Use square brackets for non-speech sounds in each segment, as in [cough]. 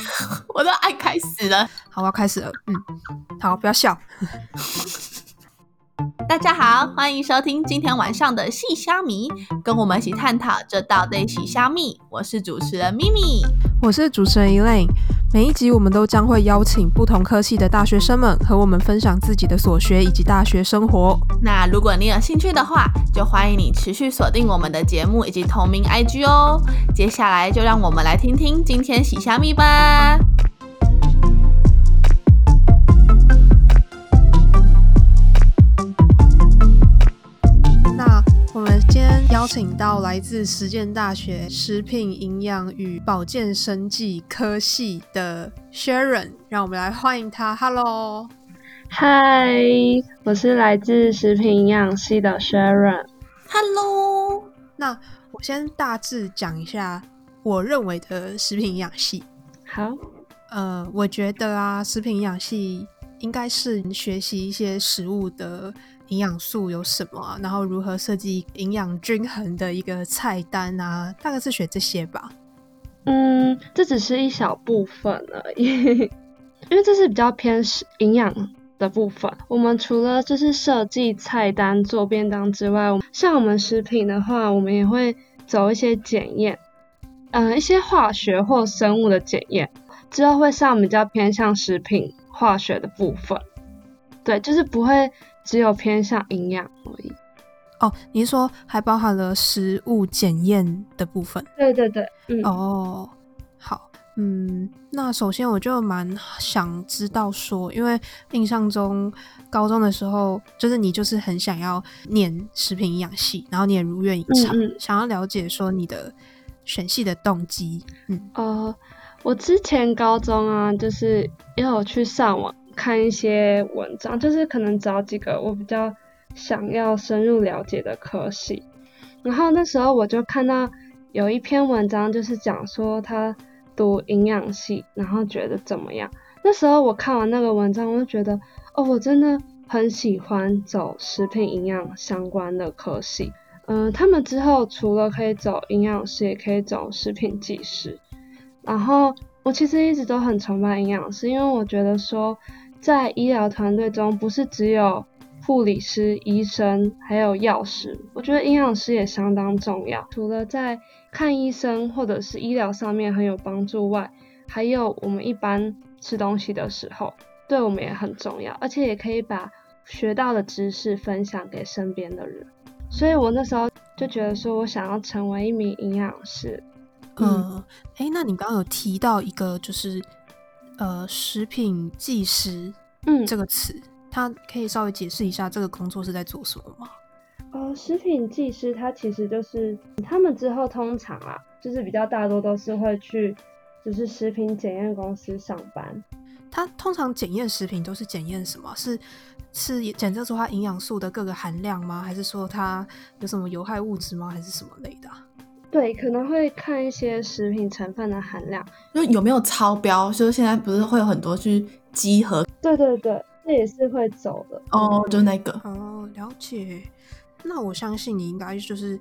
[laughs] 我都爱开始了。好，我要开始了。嗯，好，不要笑。[laughs] 大家好，欢迎收听今天晚上的细虾米，跟我们一起探讨这道对细虾米。我是主持人咪咪，我是主持人 Elaine。每一集我们都将会邀请不同科系的大学生们和我们分享自己的所学以及大学生活。那如果你有兴趣的话，就欢迎你持续锁定我们的节目以及同名 IG 哦。接下来就让我们来听听今天洗虾米吧。邀请到来自实践大学食品营养与保健生技科系的 Sharon，让我们来欢迎他。Hello，嗨，我是来自食品营养系的 Sharon。Hello，那我先大致讲一下我认为的食品营养系。好，呃，我觉得啊，食品营养系应该是学习一些食物的营养素有什么啊，然后如何设计营养均衡的一个菜单啊，大概是学这些吧。嗯，这只是一小部分而已，[laughs] 因为这是比较偏营养的部分。我们除了就是设计菜单、做便当之外，像我们食品的话，我们也会走一些检验，嗯、一些化学或生物的检验，之后会上比较偏向食品化学的部分。对，就是不会只有偏向营养而已。哦，你是说还包含了食物检验的部分？对对对，嗯，哦，好，嗯，那首先我就蛮想知道说，因为印象中高中的时候，就是你就是很想要念食品营养系，然后你也如愿以偿，嗯嗯想要了解说你的选系的动机。嗯，呃，我之前高中啊，就是也有去上网看一些文章，就是可能找几个我比较想要深入了解的科系。然后那时候我就看到有一篇文章，就是讲说他读营养系，然后觉得怎么样。那时候我看完那个文章，我就觉得，哦，我真的很喜欢走食品营养相关的科系。嗯、他们之后除了可以走营养师，也可以走食品技师。然后我其实一直都很崇拜营养师，因为我觉得说，在医疗团队中，不是只有护理师、医生，还有药师，我觉得营养师也相当重要。除了在看医生或者是医疗上面很有帮助外，还有我们一般吃东西的时候，对我们也很重要，而且也可以把学到的知识分享给身边的人。所以我那时候就觉得说，我想要成为一名营养师。嗯，哎、那你刚刚有提到一个就是呃食品技师嗯，这个词，它可以稍微解释一下这个工作是在做什么吗？呃，食品技师他其实就是他们之后通常啊，就是比较大多都是会去就是食品检验公司上班。他通常检验食品都是检验什么？是是检测出它营养素的各个含量吗？还是说它有什么有害物质吗？还是什么类的啊、对，可能会看一些食品成分的含量。就有没有超标？就是现在不是会有很多去集合对对对，这也是会走的。哦，就是那个哦，了解。那我相信你应该就是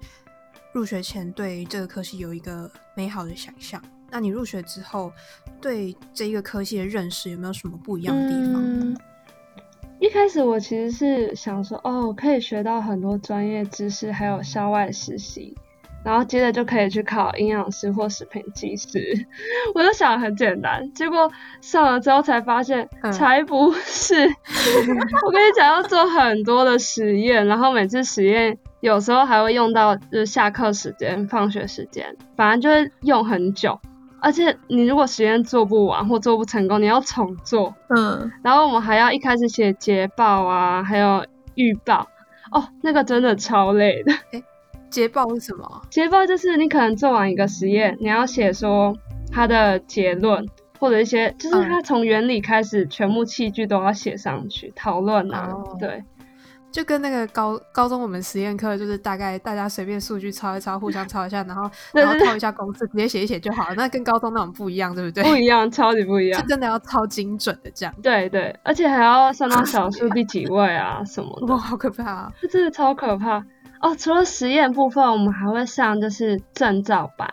入学前对这个科系有一个美好的想象。那你入学之后，对这一个科系的认识有没有什么不一样的地方？嗯，一开始我其实是想说，哦，可以学到很多专业知识，还有校外实习，然后接着就可以去考营养师或食品技师。[laughs] 我就想很简单，结果上了之后才发现，嗯才不是。[laughs] 我跟你讲，要做很多的实验，然后每次实验有时候还会用到就是下课时间、放学时间，反正就会用很久。而且你如果实验做不完或做不成功，你要重做。嗯，然后我们还要一开始写捷报啊，还有预报。哦，那个真的超累的。捷报是什么？捷报就是你可能做完一个实验，你要写说它的结论，或者一些就是嗯它从原理开始，全部器具都要写上去，讨论啊，哦对。就跟那个高高中我们实验课，就是大概大家随便数据抄一抄，互相抄一下，然后 [laughs] 然后套一下公式，直接写一写就好了。那跟高中那种不一样，对不对？不一样，超级不一样是。真的要超精准的这样。对对，而且还要算到小数第几位啊什么的 [laughs] 哇，，好可怕啊！这真的超可怕。哦，除了实验部分，我们还会上就是证照班。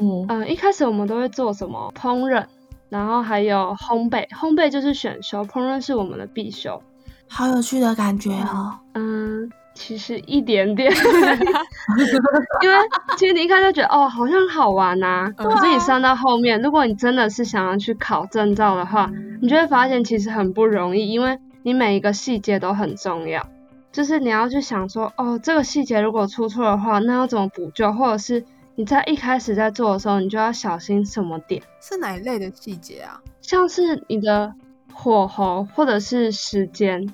嗯，嗯、一开始我们都会做什么烹饪，然后还有烘焙，烘焙就是选修，烹饪是我们的必修。好有趣的感觉哦。嗯，其实一点点，[laughs] 因为其实你一开始就觉得哦，好像好玩呐、嗯可是你上到后面，如果你真的是想要去考证照的话，你就会发现其实很不容易，因为你每一个细节都很重要。就是你要去想说，哦，这个细节如果出错的话，那要怎么补救，或者是你在一开始在做的时候，你就要小心什么点。是哪一类的细节啊？像是你的火候或者是时间，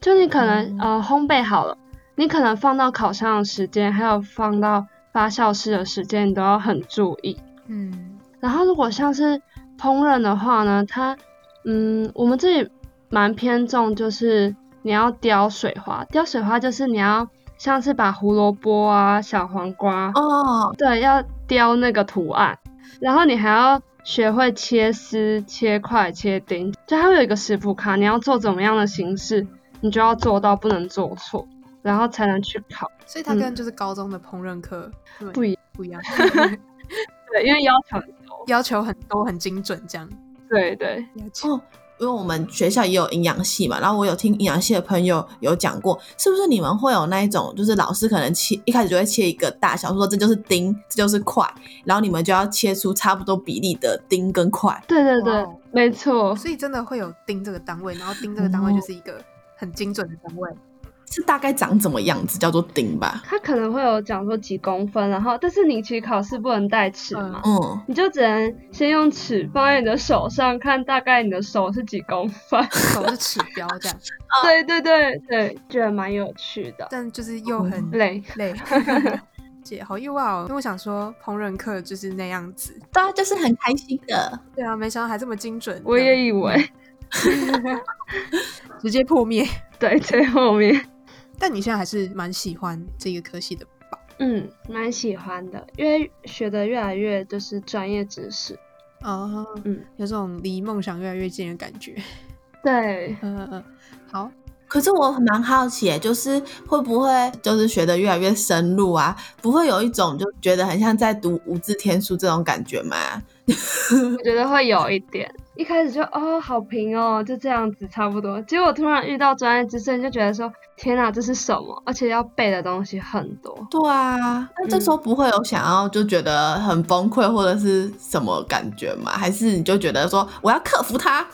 就你可能、呃烘焙好了，你可能放到烤箱的时间，还有放到发酵室的时间，你都要很注意。嗯，然后如果像是烹饪的话呢，它嗯，我们这里蛮偏重就是你要雕水花，雕水花就是你要像是把胡萝卜啊、小黄瓜，哦，对，要雕那个图案，然后你还要学会切丝、切块、切丁，就它会有一个食谱卡，你要做怎么样的形式，你就要做到不能做错，然后才能去考。所以它跟就是高中的烹饪课对不一不一样，[laughs] 对，因为要求很多。要求很多很精准这样。对对，了解哦，因为我们学校也有营养系嘛，然后我有听营养系的朋友有讲过，是不是你们会有那一种，就是老师可能切一开始就会切一个大小，说这就是丁，这就是块，然后你们就要切出差不多比例的丁跟块。对对对没错。所以真的会有丁这个单位，然后丁这个单位就是一个很精准的单位。是大概长怎么样子，叫做顶吧？它可能会有讲说几公分，然后但是你其实考试不能带尺嘛，嗯，你就只能先用尺放在你的手上，看大概你的手是几公分。手是尺标这样，[laughs] 对对对对，觉得蛮有趣的。但就是又很累，累。[laughs] 姐好意外哦，因为我想说烹饪课就是那样子，对啊，就是很开心的。对啊，没想到还这么精准，我也以为，[laughs] 直接破灭。对，最后面，但你现在还是蛮喜欢这个科系的吧？嗯，蛮喜欢的，因为学的越来越就是专业知识。哦，嗯，有种离梦想越来越近的感觉。对，[laughs] 嗯嗯，好，可是我蛮好奇耶，就是会不会就是学的越来越深入啊？不会有一种就觉得很像在读无字天书这种感觉吗？[laughs] 我觉得会有一点。一开始就哦好平哦，就这样子差不多。结果突然遇到专业知识，你就觉得说天哪，这是什么？而且要背的东西很多。对啊，那这时候不会有想要就觉得很崩溃或者是什么感觉吗？还是你就觉得说我要克服它？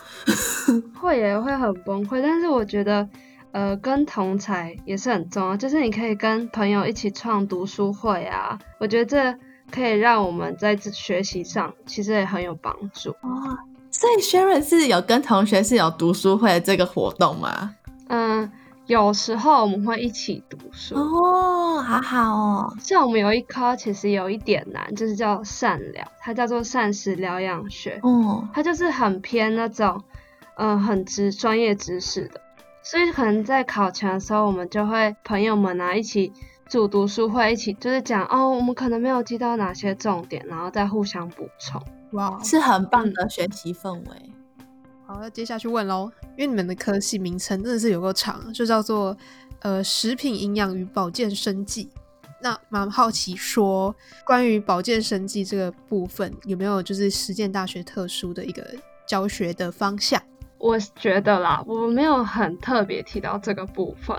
[laughs] 会也会很崩溃，但是我觉得，呃，跟同才也是很重要，就是你可以跟朋友一起创读书会啊，我觉得这可以让我们在这学习上其实也很有帮助。哦，所以 Sharon 是有跟同学是有读书会这个活动吗？嗯，有时候我们会一起读书，哦，好好哦。像我们有一科其实有一点难，就是叫善疗，它叫做膳食疗养学，哦，它就是很偏那种，嗯、很知专业知识的，所以可能在考前的时候，我们就会朋友们啊一起组读书会，一起就是讲哦，我们可能没有记到哪些重点，然后再互相补充。哇，是很棒的学习氛围。好，那接下去问喽，因为你们的科系名称真的是有够长，就叫做呃食品营养与保健生计。那蛮好奇说，关于保健生计这个部分，有没有就是实践大学特殊的一个教学的方向？我觉得啦，我没有很特别提到这个部分，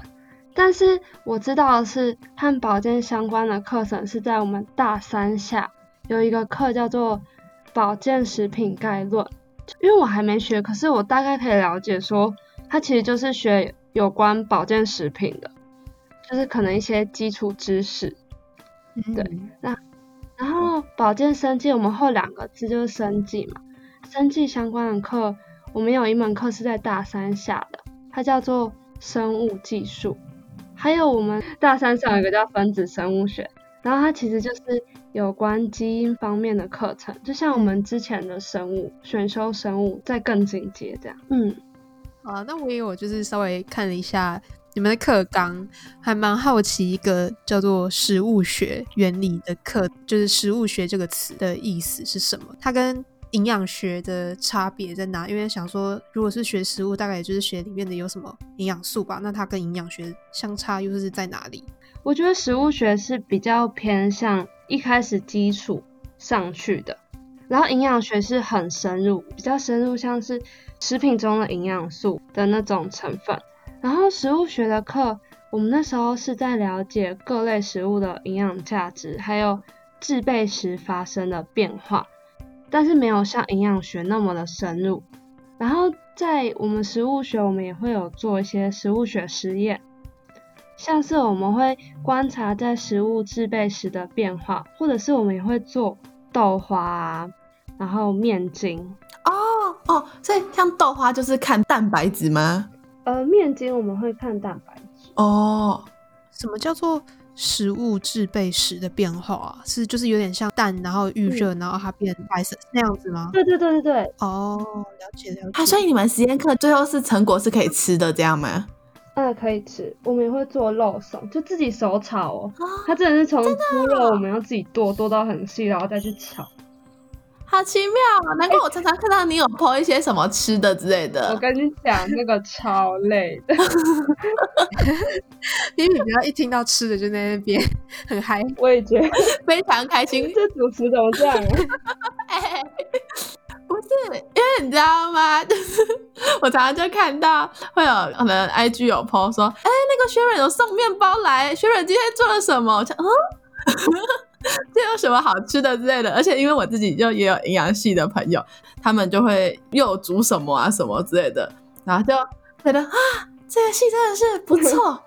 但是我知道的是，和保健相关的课程是在我们大三下有一个课叫做保健食品概论。因为我还没学，可是我大概可以了解说，它其实就是学有关保健食品的，就是可能一些基础知识。对那然后保健生计，我们后两个字就是生计嘛。生计相关的课，我们有一门课是在大三下的，它叫做生物技术。还有我们大三上有一个叫分子生物学，然后它其实就是有关基因方面的课程，就像我们之前的生物选修生物再更进阶这样。嗯，啊，那我也有就是稍微看了一下你们的课纲，还蛮好奇一个叫做食物学原理的课，就是食物学这个词的意思是什么？它跟营养学的差别在哪？因为想说，如果是学食物，大概也就是学里面的有什么营养素吧，那它跟营养学相差又是在哪里？我觉得食物学是比较偏向一开始基础上去的，然后营养学是很深入，比较深入，像是食品中的营养素的那种成分。然后食物学的课，我们那时候是在了解各类食物的营养价值，还有制备时发生的变化，但是没有像营养学那么的深入。然后在我们食物学，我们也会有做一些食物学实验，像是我们会观察在食物制备时的变化，或者是我们也会做豆花啊，然后面筋。哦哦，所以像豆花就是看蛋白质吗？呃，面筋我们会看蛋白质。哦，什么叫做食物制备时的变化啊？是就是有点像蛋，然后预热，然后它变白色那样子吗？对对对对对，哦，了解了解。啊，所以你们实验课最后是成果是可以吃的，这样吗？嗯，可以吃。我们也会做肉松，就自己手炒哦。它真的是从猪肉，我们要自己剁，剁到很细，然后再去炒。好奇妙啊！难怪我常常看到你有 po 一些什么吃的之类的。我跟你讲，那个超累的。因 [laughs] 为你不要一听到吃的就在那边很嗨，我也觉得 [laughs] 非常开心。这主持怎么这样？你知道吗？[laughs] 就是我常常就看到会有可能 IG 有 po 说，哎，那个薛润有送面包来，薛润今天做了什么？我想，嗯。[laughs] 这有什么好吃的之类的？而且因为我自己就也有营养系的朋友，他们就会又煮什么啊什么之类的，然后就觉得啊，这个系真的是不错，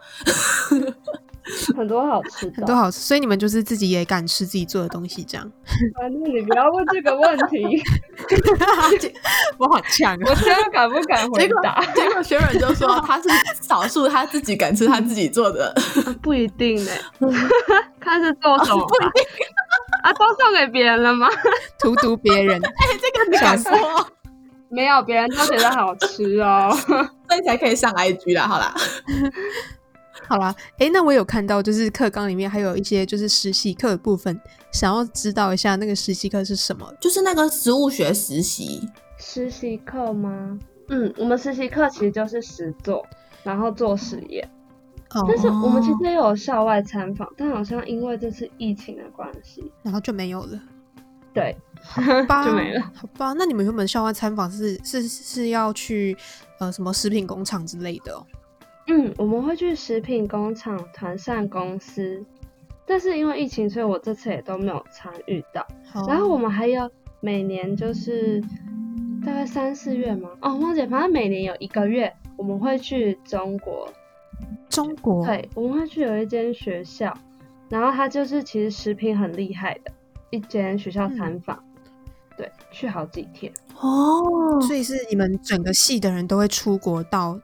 [laughs] 很多好吃的，很多好吃。所以你们就是自己也敢吃自己做的东西，这样？[laughs] 反正你不要问这个问题，[laughs] 我好强，我现在敢不敢 [laughs] 回答？结果学软就说他是少数他自己敢吃他自己做的，不一定呢。看是做什么？啊，都送给别人了吗？荼毒别人？哎，这个你敢说？没有，别人都觉得好吃哦，所以才可以上 IG 啦。好啦，好啦，哎，那我有看到，就是课纲里面还有一些就是实习课的部分，想要知道一下那个实习课是什么？就是那个植物学实习实习课吗？嗯，我们实习课其实就是实做，然后做实验。但是我们其实也有校外参访，但好像因为这次疫情的关系，然后就没有了。对，[laughs] 就没了。好吧，那你们原本校外参访是是是要去呃什么食品工厂之类的？嗯，我们会去食品工厂、团膳公司，但是因为疫情，所以我这次也都没有参与到。然后我们还有每年就是大概三四月嘛？哦，忘记，反正每年有一个月我们会去中国。中国对，我们会去有一间学校，然后它就是其实食品很厉害的一间学校参访，对，去好几天哦，所以是你们整个系的人都会出国到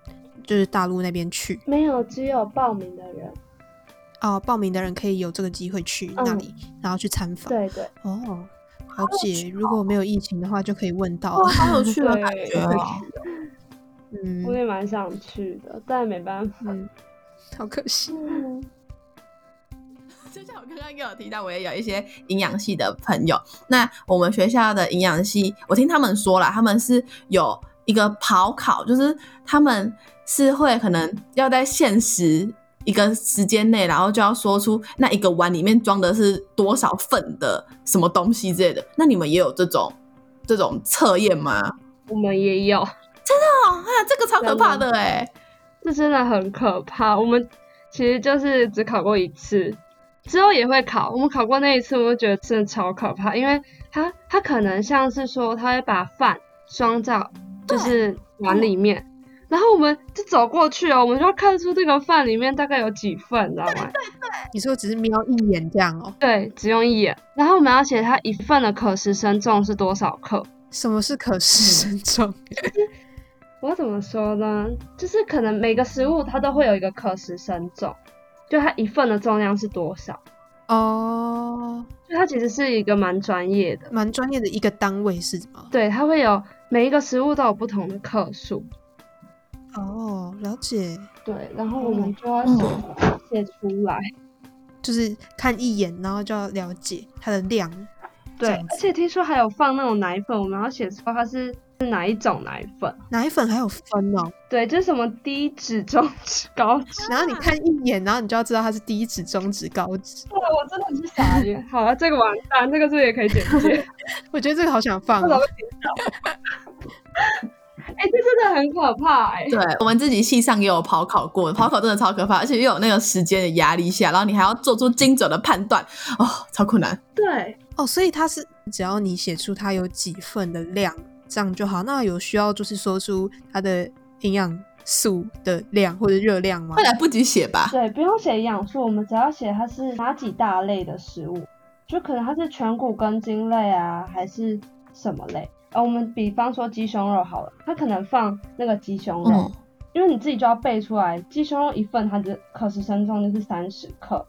就是大陆那边去？没有，只有报名的人哦，报名的人可以有这个机会去那里，然后去参访。对对，哦，了解。如果没有疫情的话，就可以问到，好有趣的感觉哦。[laughs] 嗯，我也蛮想去的，但没办法。好可惜。[laughs] 就像我刚刚也有提到，我也有一些营养系的朋友。那我们学校的营养系，我听他们说了，他们是有一个跑考，就是他们是会可能要在限时一个时间内，然后就要说出那一个碗里面装的是多少份的什么东西之类的。那你们也有这种这种测验吗？我们也有，真的哦，啊，这个超可怕的哎。这真的很可怕。我们其实就是只考过一次，之后也会考。我们考过那一次，我就觉得真的超可怕，因为他他可能像是说，他会把饭装在就是碗里面，然后我们就走过去哦，我们就要看出这个饭里面大概有几份，你知道吗？对对。你说只是瞄一眼这样哦？对，只用一眼。然后我们要写它一份的可食生重是多少克？什么是可食生重？[laughs] 我怎么说呢？就是可能每个食物它都会有一个可食生重，就它一份的重量是多少哦。就它其实是一个蛮专业的，蛮专业的一个单位是吗？对，它会有每一个食物都有不同的克数。哦，了解。对，然后我们就要写写出来，[laughs] 就是看一眼，然后就要了解它的量。对，而且听说还有放那种奶粉，我们要写出它是是哪一种奶粉。奶粉还有分哦，对，就是什么低脂、中脂、高脂。然后你看一眼，然后你就要知道它是低脂、中脂、高脂。对，我真的是傻眼。好了，这个完蛋，这个是不是也可以简介？[laughs] 我觉得这个好想放。[laughs] 哎、这真的很可怕哎、对我们自己系上也有跑考过，跑考真的超可怕，而且又有那个时间的压力下，然后你还要做出精准的判断，哦，超困难。对，哦，所以它是只要你写出它有几份的量，这样就好。那有需要就是说出它的营养素的量或者热量吗会？来不及写吧？对，不用写营养素，我们只要写它是哪几大类的食物，就可能它是全谷根茎类啊，还是什么类。呃，我们比方说鸡胸肉好了，它可能放那个鸡胸肉，嗯，因为你自己就要背出来，鸡胸肉一份它的可食生重就是三十克。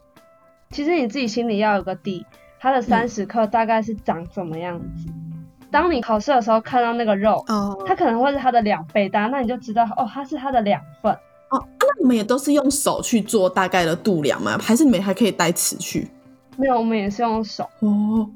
其实你自己心里要有个底，它的三十克大概是长怎么样子。当你考试的时候看到那个肉，哦，它可能会是它的两倍大，那你就知道哦，它是它的两份。哦，那你们也都是用手去做大概的度量吗？还是你们还可以带尺去？没有，我们也是用手，哦，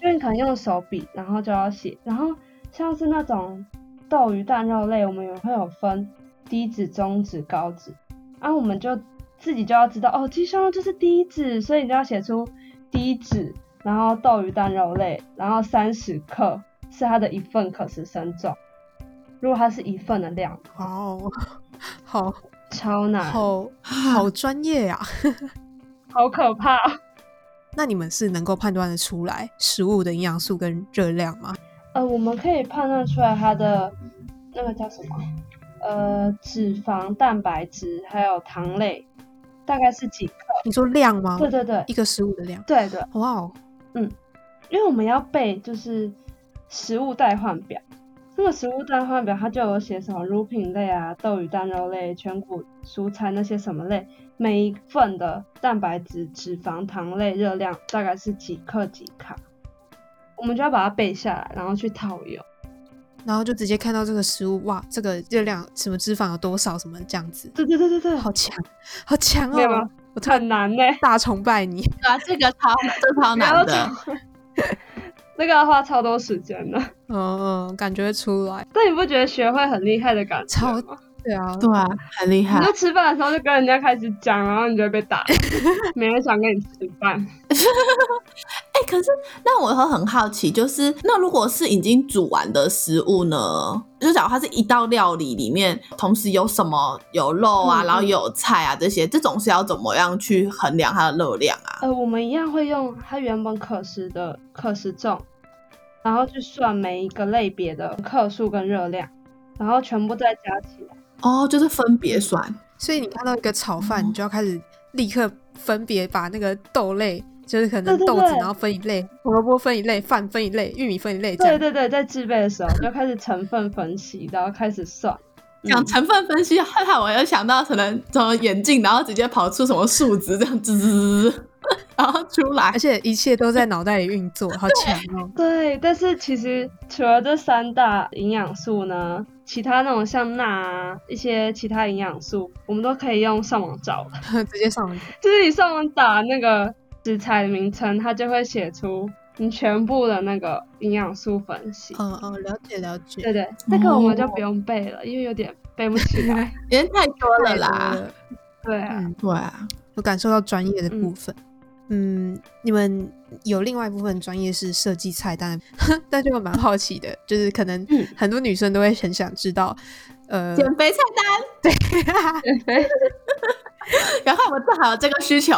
就是你可能用手比，然后就要写。然后像是那种豆鱼蛋肉类，我们也会有分低脂、中脂、高脂，啊，我们就自己就要知道哦，鸡胸肉就是低脂，所以你就要写出低脂，然后豆鱼蛋肉类，然后三十克是它的一份可食生重。如果它是一份的量，哇哦，好超难，好 [laughs] 好专业呀、好可怕哦、那你们是能够判断的出来食物的营养素跟热量吗？呃，我们可以判断出来它的那个叫什么？呃，脂肪、蛋白质还有糖类，大概是几克？你说量吗？对对对一个食物的量。对对，哇哦，因为我们要背就是食物代换表，那个食物代换表它就有写什么乳品类啊、豆鱼蛋肉类、全谷蔬菜那些什么类，每一份的蛋白质、脂肪、糖类、热量大概是几克几卡，我们就要把它背下来，然后去套用。然后就直接看到这个食物，哇，这个热量什么脂肪有多少，什么这样子，对对对对对，好强，好强哦！我很难呢、大崇拜你。对啊，这个超这超 [laughs] 不要难的。吵那个要花超多时间的，嗯嗯，感觉出来，但你不觉得学会很厉害的感觉超吗？对啊，对啊，很厉害你。就吃饭的时候就跟人家开始讲，然后你就会被打，[laughs] 没人想跟你吃饭。[laughs] 哎、可是那我会很好奇，就是那如果是已经煮完的食物呢？就假如它是一道料理里面同时有什么有肉啊，嗯然后有菜啊这些，这种是要怎么样去衡量它的热量啊？呃，我们一样会用它原本可食的可食重，然后去算每一个类别的克数跟热量，然后全部再加起来。哦，就是分别算。所以你看到一个炒饭，哦。你就要开始立刻分别把那个豆类，就是可能豆子，然后分一类，胡萝卜分一类，饭分一类，玉米分一类，对对对，在制备的时候就开始成分分析，然后开始算。讲成分分析，害怕我又想到可能什么眼镜，然后直接跑出什么数值这样滋，然后出来而。且一切都在脑袋里运作，好强哦！对，但是其实除了这三大营养素呢，其他那种像钠啊，一些其他营养素，我们都可以用上网找。[laughs] 直接上网就是你上网打那个食材的名称，它就会写出你全部的那个营养素分析。哦哦，了解了解。对对，这个我们就不用背了，因为有点背不起来。[laughs] 有点太多了啦。了对啊，嗯，对啊，我感受到专业的部分。嗯你们有另外一部分专业是设计菜单，[laughs] 但就蛮好奇的，就是可能嗯很多女生都会很想知道，呃，减肥菜单，对，减肥 [laughs] 然后我们正好有这个需求。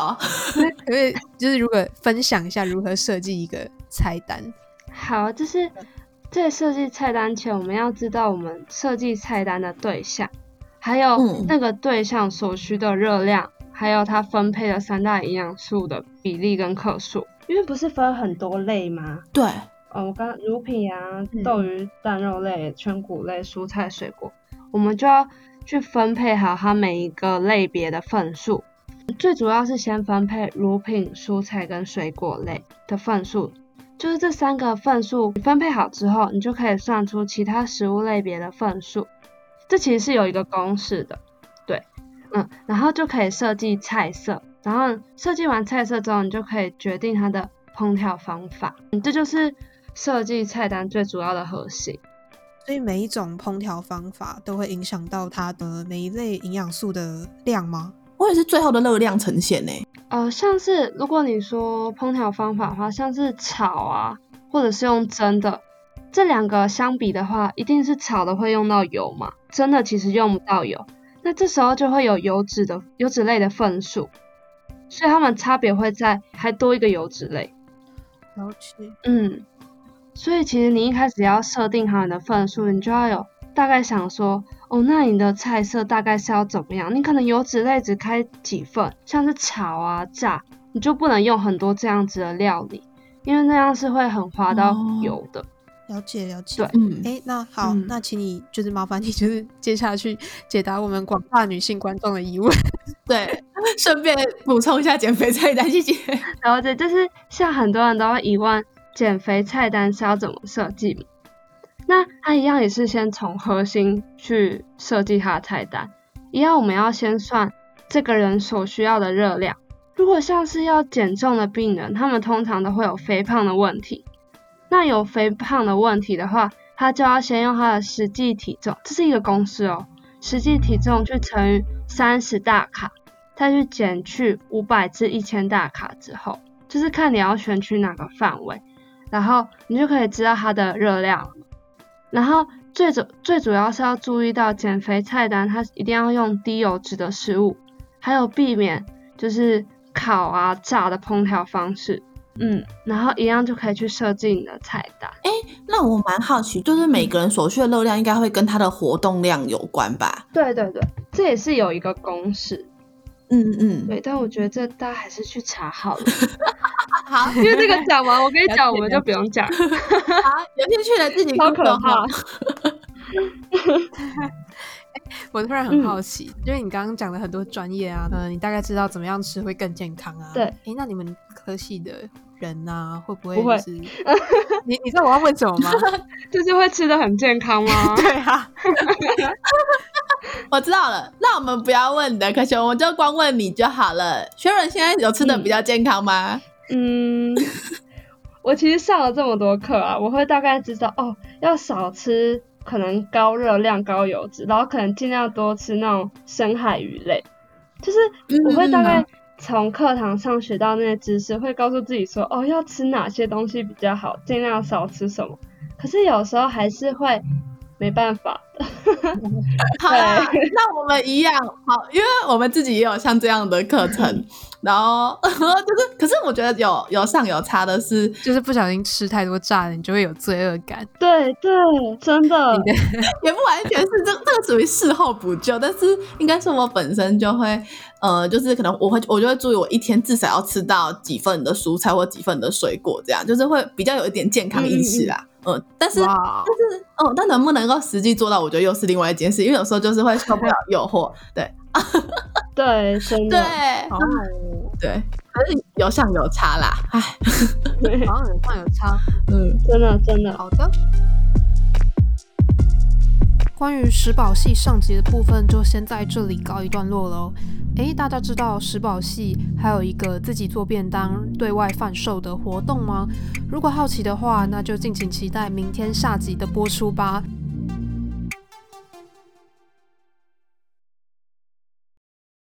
因为就是如果分享一下如何设计一个菜单，好，就是在设计菜单前，我们要知道我们设计菜单的对象，还有嗯那个对象所需的热量，还有它分配的三大营养素的比例跟克数。因为不是分很多类吗？对，呃，我刚乳品啊嗯，豆鱼蛋肉类、全谷类、蔬菜水果，我们就要去分配好它每一个类别的份数。最主要是先分配乳品、蔬菜跟水果类的份数，就是这三个份数分配好之后，你就可以算出其他食物类别的份数。这其实是有一个公式的，对，嗯，然后就可以设计菜色，然后设计完菜色之后，你就可以决定它的烹调方法。嗯，这就是设计菜单最主要的核心。所以每一种烹调方法都会影响到它的每一类营养素的量吗？或者是最后的热量呈现呢？呃，像是如果你说烹调方法的话，像是炒啊，或者是用蒸的，这两个相比的话，一定是炒的会用到油嘛，蒸的其实用不到油。那这时候就会有油脂的油脂类的份数，所以它们差别会在还多一个油脂类。嗯。所以其实你一开始要设定好你的份数，你就要有大概想说，哦，那你的菜色大概是要怎么样？你可能油脂类只开几份，像是炒啊、炸，你就不能用很多这样子的料理，因为那样是会很花到油的。了解了解。对，嗯，哎，那好，那请你就是麻烦你就是 [laughs] 接下去解答我们广大女性观众的疑问。[laughs] 对，顺便补充一下减肥菜单，谢谢。了解，就是像很多人都会疑问。减肥菜单是要怎么设计？那它一样也是先从核心去设计它的菜单。一样，我们要先算这个人所需要的热量。如果像是要减重的病人，他们通常都会有肥胖的问题。那有肥胖的问题的话，他就要先用他的实际体重，这是一个公式哦，实际体重去乘以三十大卡，再去减去五百至一千大卡之后，就是看你要选取哪个范围。然后你就可以知道它的热量，然后最主最主要是要注意到减肥菜单，它一定要用低油脂的食物，还有避免就是烤啊炸的烹调方式，嗯，然后一样就可以去设计你的菜单。哎，那我蛮好奇，就是每个人所需的热量应该会跟他的活动量有关吧？对对对，这也是有一个公式。嗯嗯，对，但我觉得这大家还是去查好了。[laughs] 好，因为这个讲完，我跟你讲，我们就不用讲。[laughs] 好，有兴趣的自己好可怕。[laughs] [laughs] 我突然很好奇，因为你刚刚讲了很多专业啊，嗯，你大概知道怎么样吃会更健康啊？对。哎，那你们科系的人呢，会不会？不会。[laughs] 你你知道我要问什么吗？[laughs] 就是会吃的很健康吗？对啊。我知道了，那我们不要问你的科学，我们就光问你就好了。学人现在有吃的比较健康吗？嗯，我其实上了这么多课啊，我会大概知道哦，要少吃可能高热量、高油脂，然后可能尽量多吃那种深海鱼类。就是我会大概从课堂上学到那些知识，会告诉自己说哦，要吃哪些东西比较好，尽量少吃什么。可是有时候还是会没办法。[laughs] 好，那我们一样好，因为我们自己也有像这样的课程，[laughs] 然后 [laughs] 就是，可是我觉得有有上有差的是，就是不小心吃太多炸的，你就会有罪恶感。对对，真的，也不完全是这，这个属于事后补救，但是应该是我本身就会，呃，就是可能我会，我就会注意，我一天至少要吃到几份的蔬菜或几份的水果，这样就是会比较有一点健康意识啦。嗯，但是但是，哦，但能不能够实际做到，我觉得又是另外一件事，因为有时候就是会受不了诱惑，对，[laughs] 对，真的，对，对，可是有上有差啦，唉，[laughs] 好像有上有差，嗯，真的真的，好的。关于食宝系上集的部分，就先在这里告一段落喽。诶，大家知道食宝系还有一个自己做便当对外贩售的活动吗？如果好奇的话，那就敬请期待明天下集的播出吧。